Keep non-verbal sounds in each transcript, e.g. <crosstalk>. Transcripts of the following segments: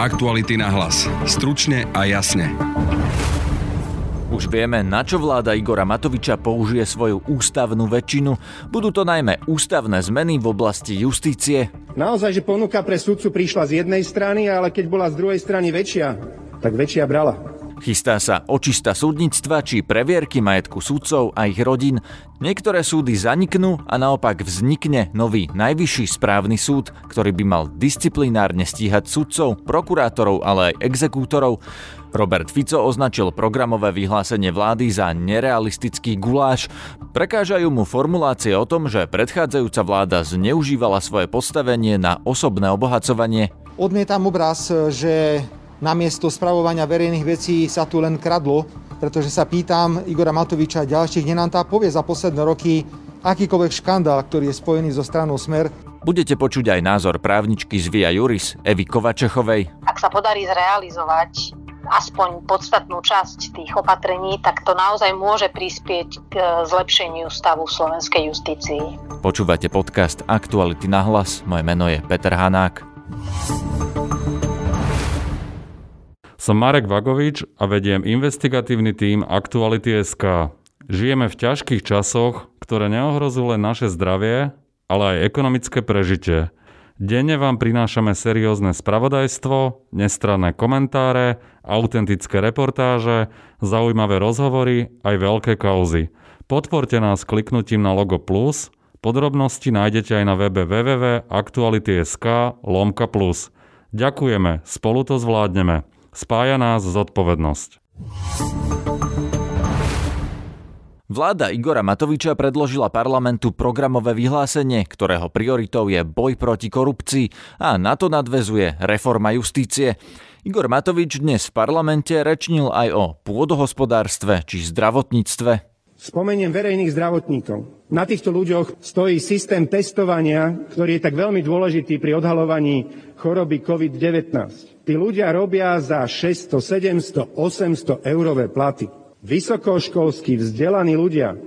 Aktuality na hlas. Stručne a jasne. Už vieme, na čo vláda Igora Matoviča použije svoju ústavnú väčšinu. Budú to najmä ústavné zmeny v oblasti justície. Naozaj, že ponuka pre sudcu prišla z jednej strany, ale keď bola z druhej strany väčšia, tak väčšia brala. Chystá sa očista súdnictva či previerky majetku sudcov a ich rodín. Niektoré súdy zaniknú a naopak vznikne nový najvyšší správny súd, ktorý by mal disciplinárne stíhať sudcov, prokurátorov, ale aj exekútorov. Robert Fico označil programové vyhlásenie vlády za nerealistický guláš. Prekážajú mu formulácie o tom, že predchádzajúca vláda zneužívala svoje postavenie na osobné obohacovanie. Odmietam obraz, že namiesto spravovania verejných vecí sa tu len kradlo, pretože sa pýtam Igora Matoviča a ďalších, kde nám tá povie za posledné roky akýkoľvek škandál, ktorý je spojený so stranou Smer. Budete počuť aj názor právničky z Via Juris Evy Kovačechovej. Ak sa podarí zrealizovať aspoň podstatnú časť tých opatrení, tak to naozaj môže prispieť k zlepšeniu stavu slovenskej justícii. Počúvate podcast Aktuality na hlas. Moje meno je Peter Hanák. Som Marek Vagovič a vediem investigatívny tím Aktuality.sk. Žijeme v ťažkých časoch, ktoré neohrozujú len naše zdravie, ale aj ekonomické prežitie. Denne vám prinášame seriózne spravodajstvo, nestranné komentáre, autentické reportáže, zaujímavé rozhovory aj veľké kauzy. Podporte nás kliknutím na logo plus. Podrobnosti nájdete aj na webe www.aktuality.sk lomka plus. Ďakujeme, spolu to zvládneme. Spája nás zodpovednosť. Vláda Igora Matoviča predložila parlamentu programové vyhlásenie, ktorého prioritou je boj proti korupcii a na to nadvezuje reforma justície. Igor Matovič dnes v parlamente rečnil aj o pôdohospodárstve či zdravotníctve. Spomeniem verejných zdravotníkov. Na týchto ľuďoch stojí systém testovania, ktorý je tak veľmi dôležitý pri odhalovaní choroby COVID-19. Tí ľudia robia za 600, 700, 800 eurové platy. Vysokoškolskí vzdelaní ľudia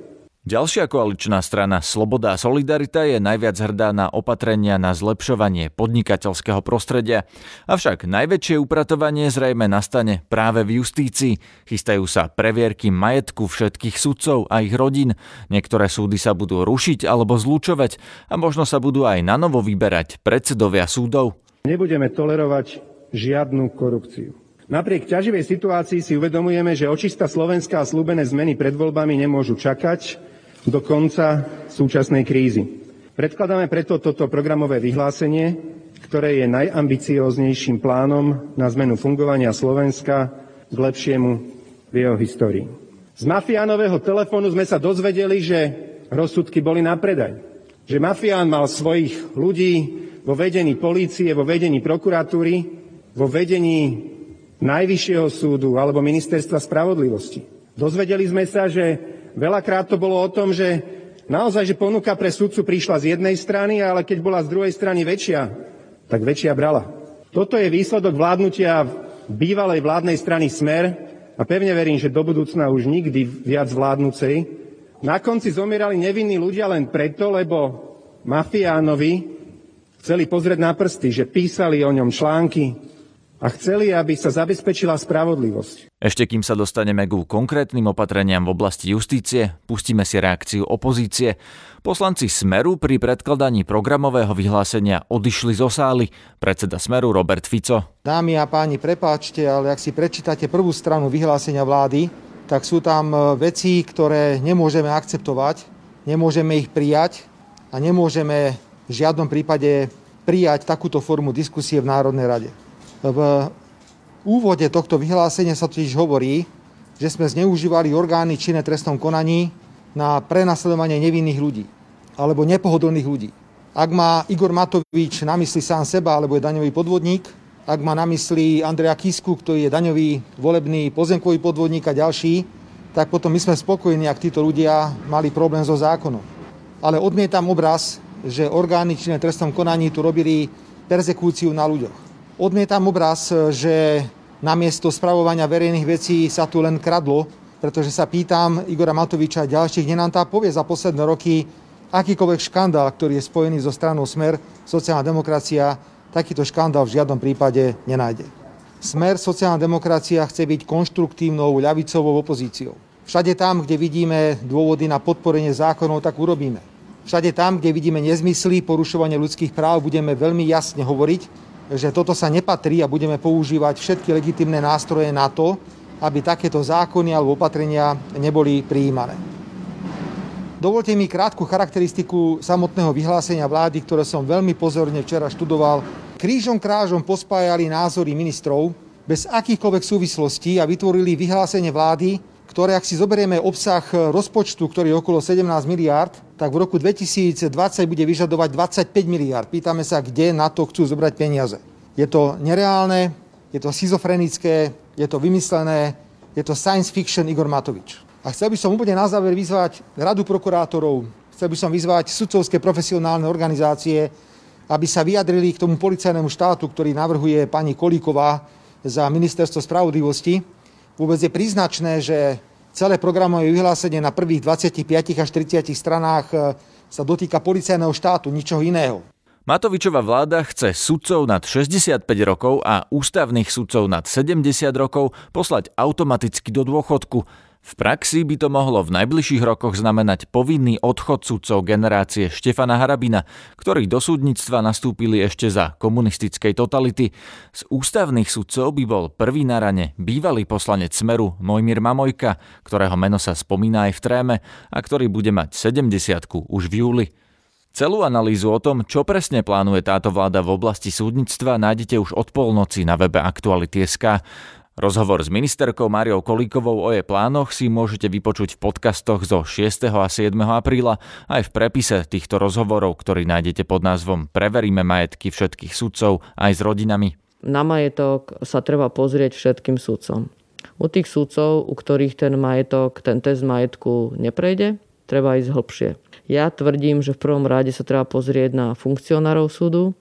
Ďalšia koaličná strana Sloboda a Solidarita je najviac hrdá na opatrenia na zlepšovanie podnikateľského prostredia. Avšak najväčšie upratovanie zrejme nastane práve v justícii. Chystajú sa previerky majetku všetkých sudcov a ich rodín. Niektoré súdy sa budú rušiť alebo zlúčovať a možno sa budú aj na novo vyberať predsedovia súdov. Nebudeme tolerovať žiadnu korupciu. Napriek ťaživej situácii si uvedomujeme, že očista Slovenska a slúbené zmeny pred voľbami nemôžu čakať do konca súčasnej krízy. Predkladáme preto toto programové vyhlásenie, ktoré je najambicióznejším plánom na zmenu fungovania Slovenska k lepšiemu v jeho histórii. Z mafiánového telefónu sme sa dozvedeli, že rozsudky boli na predaj. Že mafián mal svojich ľudí vo vedení polície, vo vedení prokuratúry, vo vedení Najvyššieho súdu alebo Ministerstva spravodlivosti. Dozvedeli sme sa, že Veľakrát to bolo o tom, že naozaj, že ponuka pre sudcu prišla z jednej strany, ale keď bola z druhej strany väčšia, tak väčšia brala. Toto je výsledok vládnutia bývalej vládnej strany Smer a pevne verím, že do budúcna už nikdy viac vládnúcej. Na konci zomierali nevinní ľudia len preto, lebo mafiánovi chceli pozrieť na prsty, že písali o ňom články, a chceli, aby sa zabezpečila spravodlivosť. Ešte kým sa dostaneme ku konkrétnym opatreniam v oblasti justície, pustíme si reakciu opozície. Poslanci Smeru pri predkladaní programového vyhlásenia odišli zo sály. Predseda Smeru Robert Fico. Dámy a páni, prepáčte, ale ak si prečítate prvú stranu vyhlásenia vlády, tak sú tam e, veci, ktoré nemôžeme akceptovať, nemôžeme ich prijať a nemôžeme v žiadnom prípade prijať takúto formu diskusie v Národnej rade. V úvode tohto vyhlásenia sa totiž hovorí, že sme zneužívali orgány činné trestnom konaní na prenasledovanie nevinných ľudí alebo nepohodlných ľudí. Ak má Igor Matovič na mysli sám seba alebo je daňový podvodník, ak má na mysli Andrea Kisku, ktorý je daňový volebný pozemkový podvodník a ďalší, tak potom my sme spokojní, ak títo ľudia mali problém so zákonom. Ale odmietam obraz, že orgány činné trestnom konaní tu robili perzekúciu na ľuďoch. Odmietam obraz, že namiesto spravovania verejných vecí sa tu len kradlo, pretože sa pýtam Igora Matoviča a ďalších, kde nám tá povie za posledné roky akýkoľvek škandál, ktorý je spojený so stranou Smer, sociálna demokracia, takýto škandál v žiadnom prípade nenájde. Smer sociálna demokracia chce byť konštruktívnou ľavicovou opozíciou. Všade tam, kde vidíme dôvody na podporenie zákonov, tak urobíme. Všade tam, kde vidíme nezmysly, porušovanie ľudských práv, budeme veľmi jasne hovoriť, že toto sa nepatrí a budeme používať všetky legitimné nástroje na to, aby takéto zákony alebo opatrenia neboli prijímané. Dovolte mi krátku charakteristiku samotného vyhlásenia vlády, ktoré som veľmi pozorne včera študoval. Krížom krážom pospájali názory ministrov bez akýchkoľvek súvislostí a vytvorili vyhlásenie vlády, ktoré, ak si zoberieme obsah rozpočtu, ktorý je okolo 17 miliárd, tak v roku 2020 bude vyžadovať 25 miliárd. Pýtame sa, kde na to chcú zobrať peniaze. Je to nereálne, je to schizofrenické, je to vymyslené, je to science fiction Igor Matovič. A chcel by som úplne na záver vyzvať Radu prokurátorov, chcel by som vyzvať sudcovské profesionálne organizácie, aby sa vyjadrili k tomu policajnému štátu, ktorý navrhuje pani Kolíková za ministerstvo spravodlivosti, Vôbec je príznačné, že celé programové vyhlásenie na prvých 25 až 30 stranách e, sa dotýka policajného štátu, ničoho iného. Matovičová vláda chce sudcov nad 65 rokov a ústavných sudcov nad 70 rokov poslať automaticky do dôchodku. V praxi by to mohlo v najbližších rokoch znamenať povinný odchod sudcov generácie Štefana Harabina, ktorí do súdnictva nastúpili ešte za komunistickej totality. Z ústavných sudcov by bol prvý na rane bývalý poslanec Smeru Mojmír Mamojka, ktorého meno sa spomína aj v tréme a ktorý bude mať 70 už v júli. Celú analýzu o tom, čo presne plánuje táto vláda v oblasti súdnictva, nájdete už od polnoci na webe Aktuality.sk. Rozhovor s ministerkou Máriou Kolíkovou o jej plánoch si môžete vypočuť v podcastoch zo 6. a 7. apríla aj v prepise týchto rozhovorov, ktorý nájdete pod názvom Preveríme majetky všetkých sudcov aj s rodinami. Na majetok sa treba pozrieť všetkým sudcom. U tých sudcov, u ktorých ten majetok, ten test majetku neprejde, treba ísť hlbšie. Ja tvrdím, že v prvom rade sa treba pozrieť na funkcionárov súdu,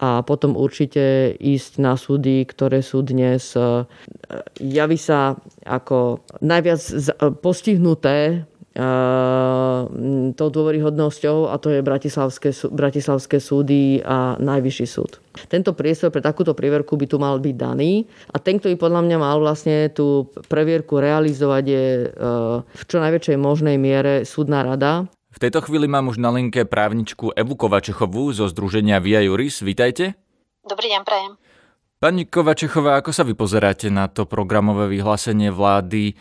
a potom určite ísť na súdy, ktoré sú dnes, e, javí sa ako najviac postihnuté e, tou dôveryhodnosťou a to je Bratislavské, Bratislavské súdy a Najvyšší súd. Tento priestor pre takúto previerku by tu mal byť daný a ten, kto by podľa mňa mal vlastne tú previerku realizovať je e, v čo najväčšej možnej miere súdna rada v tejto chvíli mám už na linke právničku Evu Kovačechovú zo Združenia Via Juris. Vítajte. Dobrý deň, prajem. Pani Kovačechová, ako sa vy pozeráte na to programové vyhlásenie vlády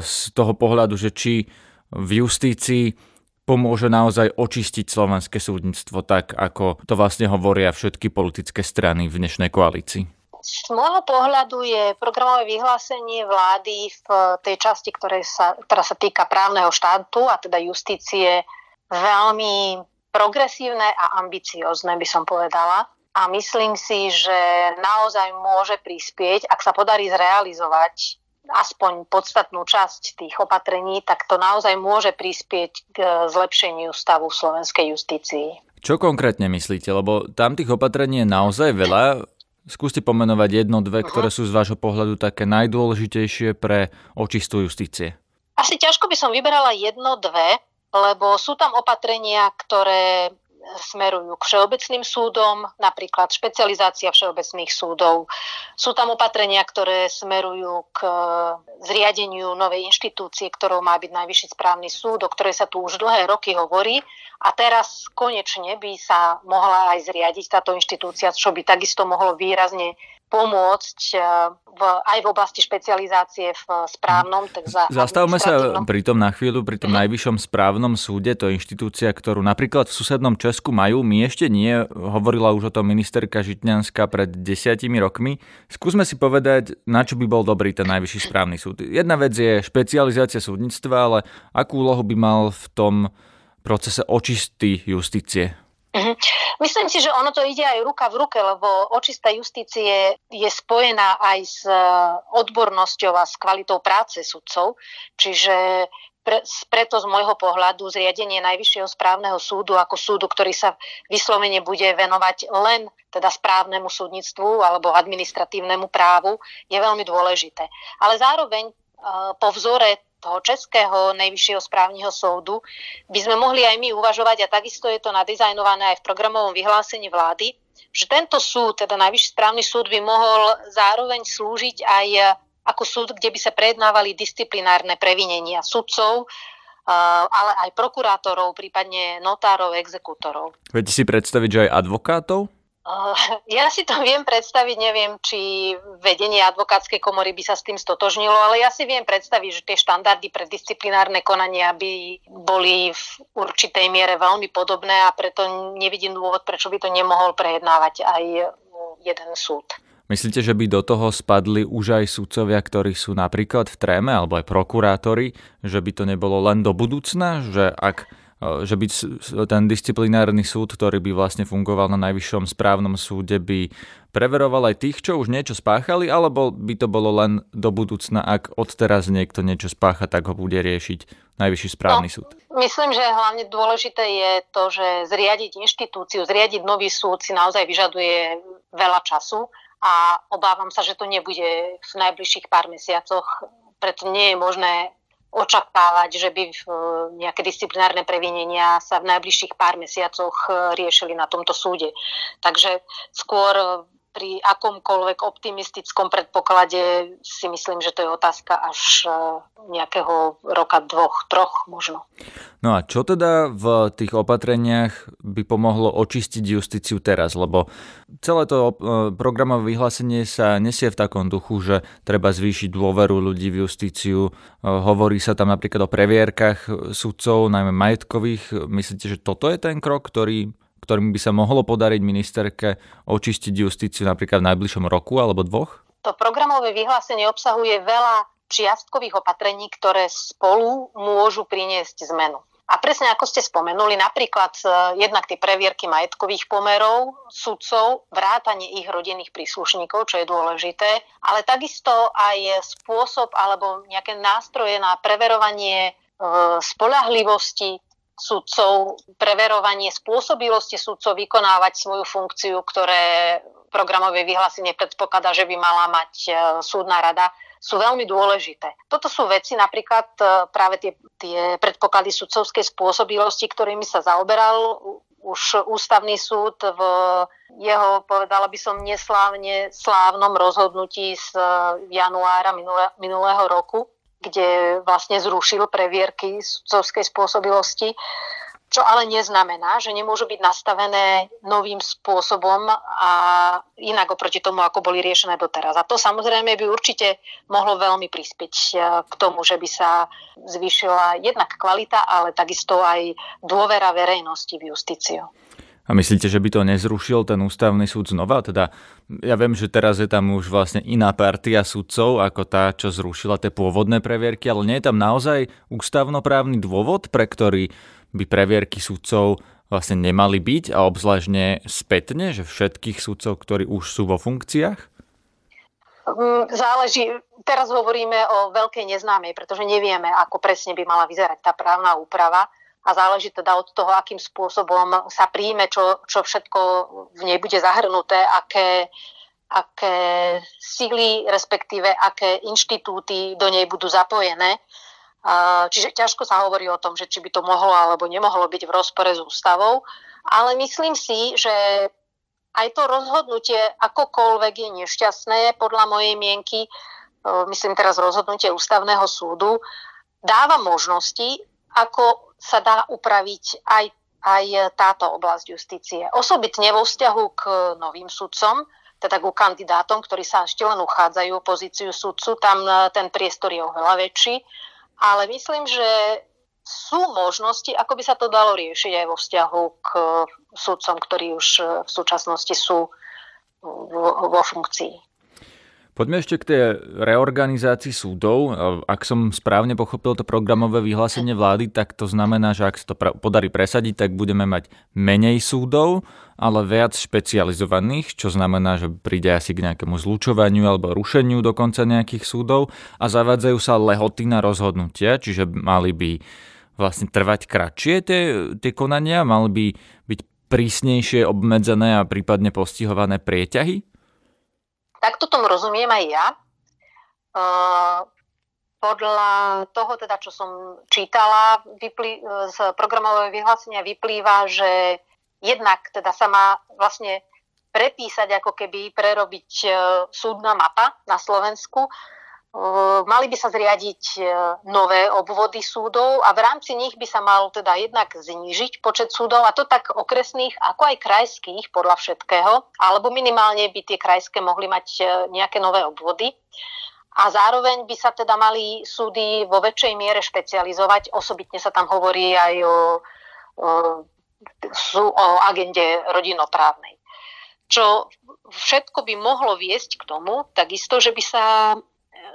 z toho pohľadu, že či v justícii pomôže naozaj očistiť slovenské súdnictvo tak, ako to vlastne hovoria všetky politické strany v dnešnej koalícii? Z môjho pohľadu je programové vyhlásenie vlády v tej časti, ktoré sa, ktorá sa týka právneho štátu a teda justície veľmi progresívne a ambiciozne, by som povedala. A myslím si, že naozaj môže prispieť, ak sa podarí zrealizovať aspoň podstatnú časť tých opatrení, tak to naozaj môže prispieť k zlepšeniu stavu slovenskej justícii. Čo konkrétne myslíte? Lebo tam tých opatrení je naozaj veľa. Skúste pomenovať jedno, dve, ktoré sú z vášho pohľadu také najdôležitejšie pre očistú justície. Asi ťažko by som vyberala jedno, dve, lebo sú tam opatrenia, ktoré smerujú k všeobecným súdom, napríklad špecializácia všeobecných súdov. Sú tam opatrenia, ktoré smerujú k zriadeniu novej inštitúcie, ktorou má byť Najvyšší správny súd, o ktorej sa tu už dlhé roky hovorí. A teraz konečne by sa mohla aj zriadiť táto inštitúcia, čo by takisto mohlo výrazne pomôcť eh, v, aj v oblasti špecializácie v správnom. Tak za Zastavme sa pri tom na chvíľu, pri tom mm. najvyššom správnom súde, to je inštitúcia, ktorú napríklad v susednom Česku majú, my ešte nie, hovorila už o tom ministerka Žitňanská pred desiatimi rokmi. Skúsme si povedať, na čo by bol dobrý ten najvyšší správny súd. Jedna vec je špecializácia súdnictva, ale akú úlohu by mal v tom procese očisty justície? Uh-huh. Myslím si, že ono to ide aj ruka v ruke, lebo očistá justície je spojená aj s e, odbornosťou a s kvalitou práce sudcov. Čiže pre, preto z môjho pohľadu zriadenie Najvyššieho správneho súdu ako súdu, ktorý sa vyslovene bude venovať len teda správnemu súdnictvu alebo administratívnemu právu, je veľmi dôležité. Ale zároveň e, po vzore toho českého najvyššieho správneho súdu by sme mohli aj my uvažovať, a takisto je to nadizajnované aj v programovom vyhlásení vlády, že tento súd, teda najvyšší správny súd by mohol zároveň slúžiť aj ako súd, kde by sa prejednávali disciplinárne previnenia sudcov, ale aj prokurátorov, prípadne notárov, exekútorov. Viete si predstaviť, že aj advokátov? <laughs> Ja si to viem predstaviť, neviem, či vedenie advokátskej komory by sa s tým stotožnilo, ale ja si viem predstaviť, že tie štandardy pre disciplinárne konania by boli v určitej miere veľmi podobné a preto nevidím dôvod, prečo by to nemohol prejednávať aj jeden súd. Myslíte, že by do toho spadli už aj sudcovia, ktorí sú napríklad v tréme, alebo aj prokurátori, že by to nebolo len do budúcna, že ak že by ten disciplinárny súd, ktorý by vlastne fungoval na najvyššom správnom súde, by preveroval aj tých, čo už niečo spáchali, alebo by to bolo len do budúcna, ak odteraz niekto niečo spácha, tak ho bude riešiť najvyšší správny no, súd? Myslím, že hlavne dôležité je to, že zriadiť inštitúciu, zriadiť nový súd si naozaj vyžaduje veľa času a obávam sa, že to nebude v najbližších pár mesiacoch, preto nie je možné očakávať, že by nejaké disciplinárne previnenia sa v najbližších pár mesiacoch e, riešili na tomto súde. Takže skôr pri akomkoľvek optimistickom predpoklade si myslím, že to je otázka až e, nejakého roka, dvoch, troch možno. No a čo teda v tých opatreniach by pomohlo očistiť justíciu teraz? Lebo celé to e, programové vyhlásenie sa nesie v takom duchu, že treba zvýšiť dôveru ľudí v justíciu. E, hovorí sa tam napríklad o previerkach sudcov, najmä majetkových. Myslíte, že toto je ten krok, ktorý ktorým by sa mohlo podariť ministerke očistiť justíciu napríklad v najbližšom roku alebo dvoch? To programové vyhlásenie obsahuje veľa čiastkových opatrení, ktoré spolu môžu priniesť zmenu. A presne ako ste spomenuli, napríklad e, jednak tie previerky majetkových pomerov sudcov, vrátanie ich rodinných príslušníkov, čo je dôležité, ale takisto aj spôsob alebo nejaké nástroje na preverovanie e, spolahlivosti sudcov, preverovanie spôsobilosti sudcov vykonávať svoju funkciu, ktoré programové vyhlásenie predpokladá, že by mala mať e, súdna rada, sú veľmi dôležité. Toto sú veci, napríklad e, práve tie, tie predpoklady sudcovskej spôsobilosti, ktorými sa zaoberal už ústavný súd v jeho, povedala by som, neslávne slávnom rozhodnutí z e, januára minulé, minulého roku kde vlastne zrušil previerky sudcovskej spôsobilosti, čo ale neznamená, že nemôžu byť nastavené novým spôsobom a inak oproti tomu, ako boli riešené doteraz. A to samozrejme by určite mohlo veľmi prispieť e, k tomu, že by sa zvýšila jednak kvalita, ale takisto aj dôvera verejnosti v justíciu. A myslíte, že by to nezrušil ten ústavný súd znova? Teda ja viem, že teraz je tam už vlastne iná partia sudcov ako tá, čo zrušila tie pôvodné previerky, ale nie je tam naozaj ústavnoprávny dôvod, pre ktorý by previerky sudcov vlastne nemali byť a obzvlášť spätne, že všetkých sudcov, ktorí už sú vo funkciách? Mm, záleží, teraz hovoríme o veľkej neznámej, pretože nevieme, ako presne by mala vyzerať tá právna úprava a záleží teda od toho, akým spôsobom sa príjme, čo, čo všetko v nej bude zahrnuté, aké, aké síly, respektíve aké inštitúty do nej budú zapojené. Čiže ťažko sa hovorí o tom, že či by to mohlo alebo nemohlo byť v rozpore s ústavou, ale myslím si, že aj to rozhodnutie akokoľvek je nešťastné, podľa mojej mienky, myslím teraz rozhodnutie ústavného súdu, dáva možnosti, ako sa dá upraviť aj, aj táto oblasť justície. Osobitne vo vzťahu k novým sudcom, teda ku kandidátom, ktorí sa ešte len uchádzajú o pozíciu sudcu, tam e, ten priestor je oveľa väčší. Ale myslím, že sú možnosti, ako by sa to dalo riešiť aj vo vzťahu k sudcom, ktorí už v súčasnosti sú vo funkcii. Poďme ešte k tej reorganizácii súdov. Ak som správne pochopil to programové vyhlásenie vlády, tak to znamená, že ak sa to podarí presadiť, tak budeme mať menej súdov, ale viac špecializovaných, čo znamená, že príde asi k nejakému zlučovaniu alebo rušeniu dokonca nejakých súdov a zavádzajú sa lehoty na rozhodnutia, čiže mali by vlastne trvať kratšie tie, tie konania, mali by byť prísnejšie obmedzené a prípadne postihované prieťahy? Takto tomu rozumiem aj ja. podľa toho, teda, čo som čítala vyplý, z programového vyhlásenia vyplýva, že jednak teda sa má vlastne prepísať, ako keby prerobiť e, súdna mapa na Slovensku. E, mali by sa zriadiť e, nové obvody súdov a v rámci nich by sa mal teda jednak znížiť počet súdov a to tak okresných ako aj krajských podľa všetkého, alebo minimálne by tie krajské mohli mať nejaké nové obvody a zároveň by sa teda mali súdy vo väčšej miere špecializovať. Osobitne sa tam hovorí aj o, o, o agende rodinoprávnej. Čo všetko by mohlo viesť k tomu, takisto, že by sa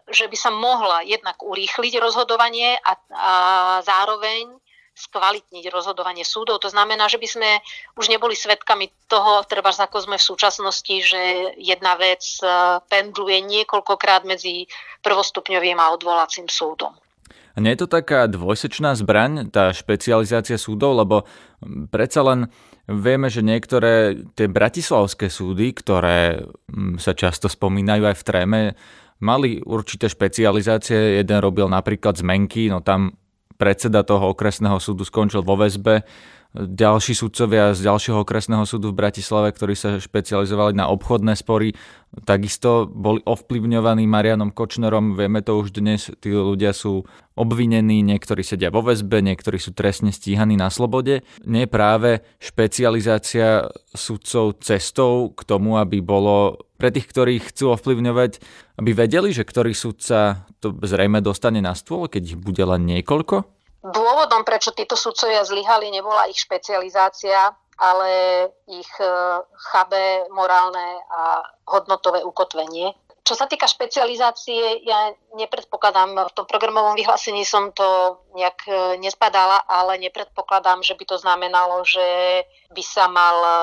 že by sa mohla jednak urýchliť rozhodovanie a, a zároveň skvalitniť rozhodovanie súdov. To znamená, že by sme už neboli svedkami toho, treba ako sme v súčasnosti, že jedna vec e, pendluje niekoľkokrát medzi prvostupňovým a odvolacím súdom. A nie je to taká dvojsečná zbraň, tá špecializácia súdov, lebo predsa len vieme, že niektoré tie bratislavské súdy, ktoré sa často spomínajú aj v tréme, mali určité špecializácie. Jeden robil napríklad zmenky, no tam predseda toho okresného súdu skončil vo väzbe. Ďalší sudcovia z ďalšieho okresného súdu v Bratislave, ktorí sa špecializovali na obchodné spory, takisto boli ovplyvňovaní Marianom Kočnerom. Vieme to už dnes, tí ľudia sú obvinení, niektorí sedia vo väzbe, niektorí sú trestne stíhaní na slobode. Nie práve špecializácia sudcov cestou k tomu, aby bolo pre tých, ktorí chcú ovplyvňovať, aby vedeli, že ktorý sudca to zrejme dostane na stôl, keď ich bude len niekoľko? Dôvodom, prečo títo sudcovia zlyhali, nebola ich špecializácia, ale ich e, chabé, morálne a hodnotové ukotvenie. Čo sa týka špecializácie, ja nepredpokladám, v tom programovom vyhlásení som to nejak e, nespadala, ale nepredpokladám, že by to znamenalo, že by sa mal e,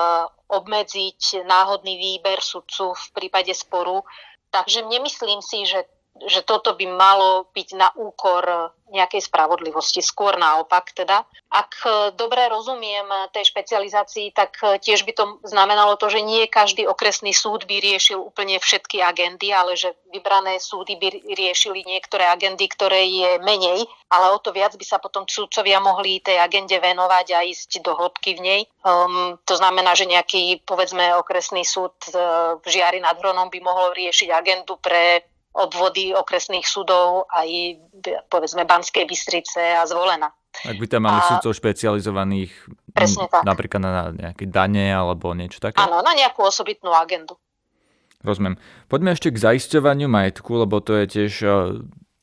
obmedziť náhodný výber sudcu v prípade sporu. Takže nemyslím si, že že toto by malo byť na úkor nejakej spravodlivosti, skôr naopak teda. Ak e, dobre rozumiem tej špecializácii, tak e, tiež by to znamenalo to, že nie každý okresný súd by riešil úplne všetky agendy, ale že vybrané súdy by riešili niektoré agendy, ktoré je menej, ale o to viac by sa potom súdcovia mohli tej agende venovať a ísť do hĺbky v nej. Um, to znamená, že nejaký, povedzme, okresný súd v Žiari nad Hronom by mohol riešiť agendu pre obvody okresných súdov aj povedzme Banskej Bystrice a Zvolena. Ak by tam mali a... sudcov špecializovaných Presne tak. napríklad na nejaké dane alebo niečo také? Áno, na nejakú osobitnú agendu. Rozumiem. Poďme ešte k zaisťovaniu majetku, lebo to je tiež uh,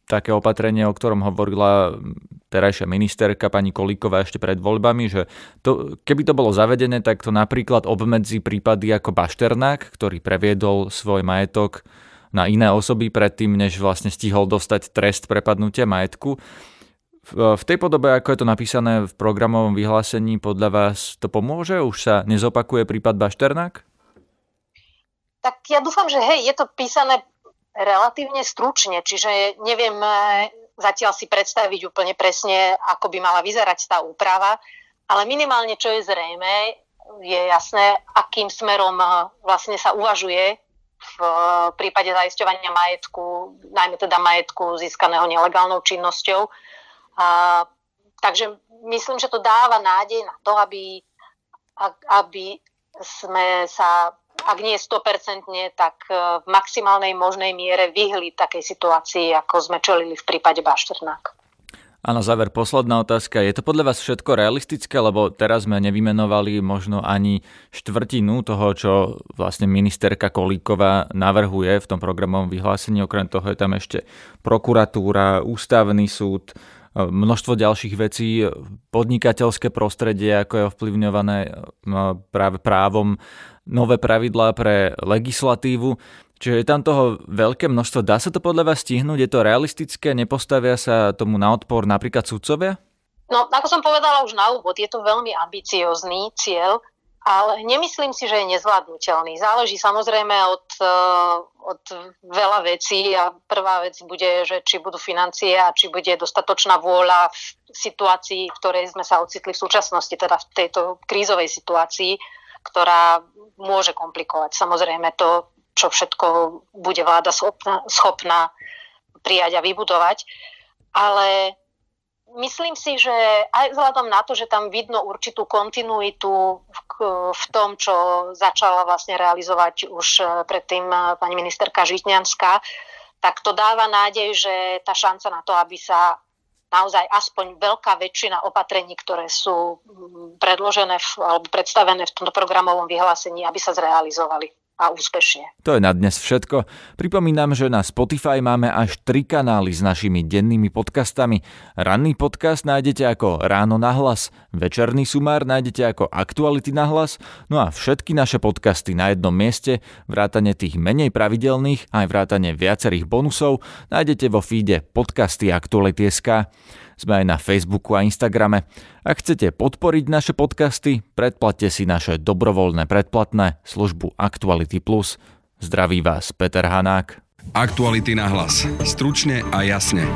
také opatrenie, o ktorom hovorila terajšia ministerka pani Kolíková ešte pred voľbami, že to, keby to bolo zavedené, tak to napríklad obmedzí prípady ako Bašternák, ktorý previedol svoj majetok na iné osoby predtým, než vlastne stihol dostať trest prepadnutia majetku. V tej podobe, ako je to napísané v programovom vyhlásení, podľa vás to pomôže? Už sa nezopakuje prípad Bašternák? Tak ja dúfam, že hej, je to písané relatívne stručne, čiže neviem e, zatiaľ si predstaviť úplne presne, ako by mala vyzerať tá úprava, ale minimálne, čo je zrejme, je jasné, akým smerom e, vlastne sa uvažuje v prípade zaisťovania majetku, najmä teda majetku získaného nelegálnou činnosťou. A, takže myslím, že to dáva nádej na to, aby, aby sme sa, ak nie 100%, tak v maximálnej možnej miere vyhli takej situácii, ako sme čelili v prípade Bašternák. A na záver posledná otázka. Je to podľa vás všetko realistické, lebo teraz sme nevymenovali možno ani štvrtinu toho, čo vlastne ministerka Kolíková navrhuje v tom programovom vyhlásení. Okrem toho je tam ešte prokuratúra, ústavný súd, množstvo ďalších vecí, podnikateľské prostredie, ako je ovplyvňované no, práve právom, nové pravidlá pre legislatívu. Čiže je tam toho veľké množstvo. Dá sa to podľa vás stihnúť? Je to realistické? Nepostavia sa tomu na odpor napríklad sudcovia? No, ako som povedala už na úvod, je to veľmi ambiciózny cieľ, ale nemyslím si, že je nezvládnutelný. Záleží samozrejme od, eh, od veľa vecí a prvá vec bude, že či budú financie a či bude dostatočná vôľa v situácii, v ktorej sme sa ocitli v súčasnosti, teda v tejto krízovej situácii, ktorá môže komplikovať samozrejme to čo všetko bude vláda schopná, schopná prijať a vybudovať. Ale myslím si, že aj vzhľadom na to, že tam vidno určitú kontinuitu v, v tom, čo začala vlastne realizovať už e, predtým e, pani ministerka Žitňanská, tak to dáva nádej, že tá šanca na to, aby sa naozaj aspoň veľká väčšina opatrení, ktoré sú predložené v, alebo predstavené v tomto programovom vyhlásení, aby sa zrealizovali a úspešne. To je na dnes všetko. Pripomínam, že na Spotify máme až tri kanály s našimi dennými podcastami. Ranný podcast nájdete ako Ráno na hlas, večerný sumár nájdete ako Aktuality na hlas, no a všetky naše podcasty na jednom mieste, vrátane tých menej pravidelných, aj vrátane viacerých bonusov, nájdete vo feede podcasty Aktuality.sk. Sme aj na Facebooku a Instagrame. Ak chcete podporiť naše podcasty, predplatte si naše dobrovoľné predplatné službu Actuality Plus. Zdraví vás Peter Hanák. Aktuality na hlas. Stručne a jasne.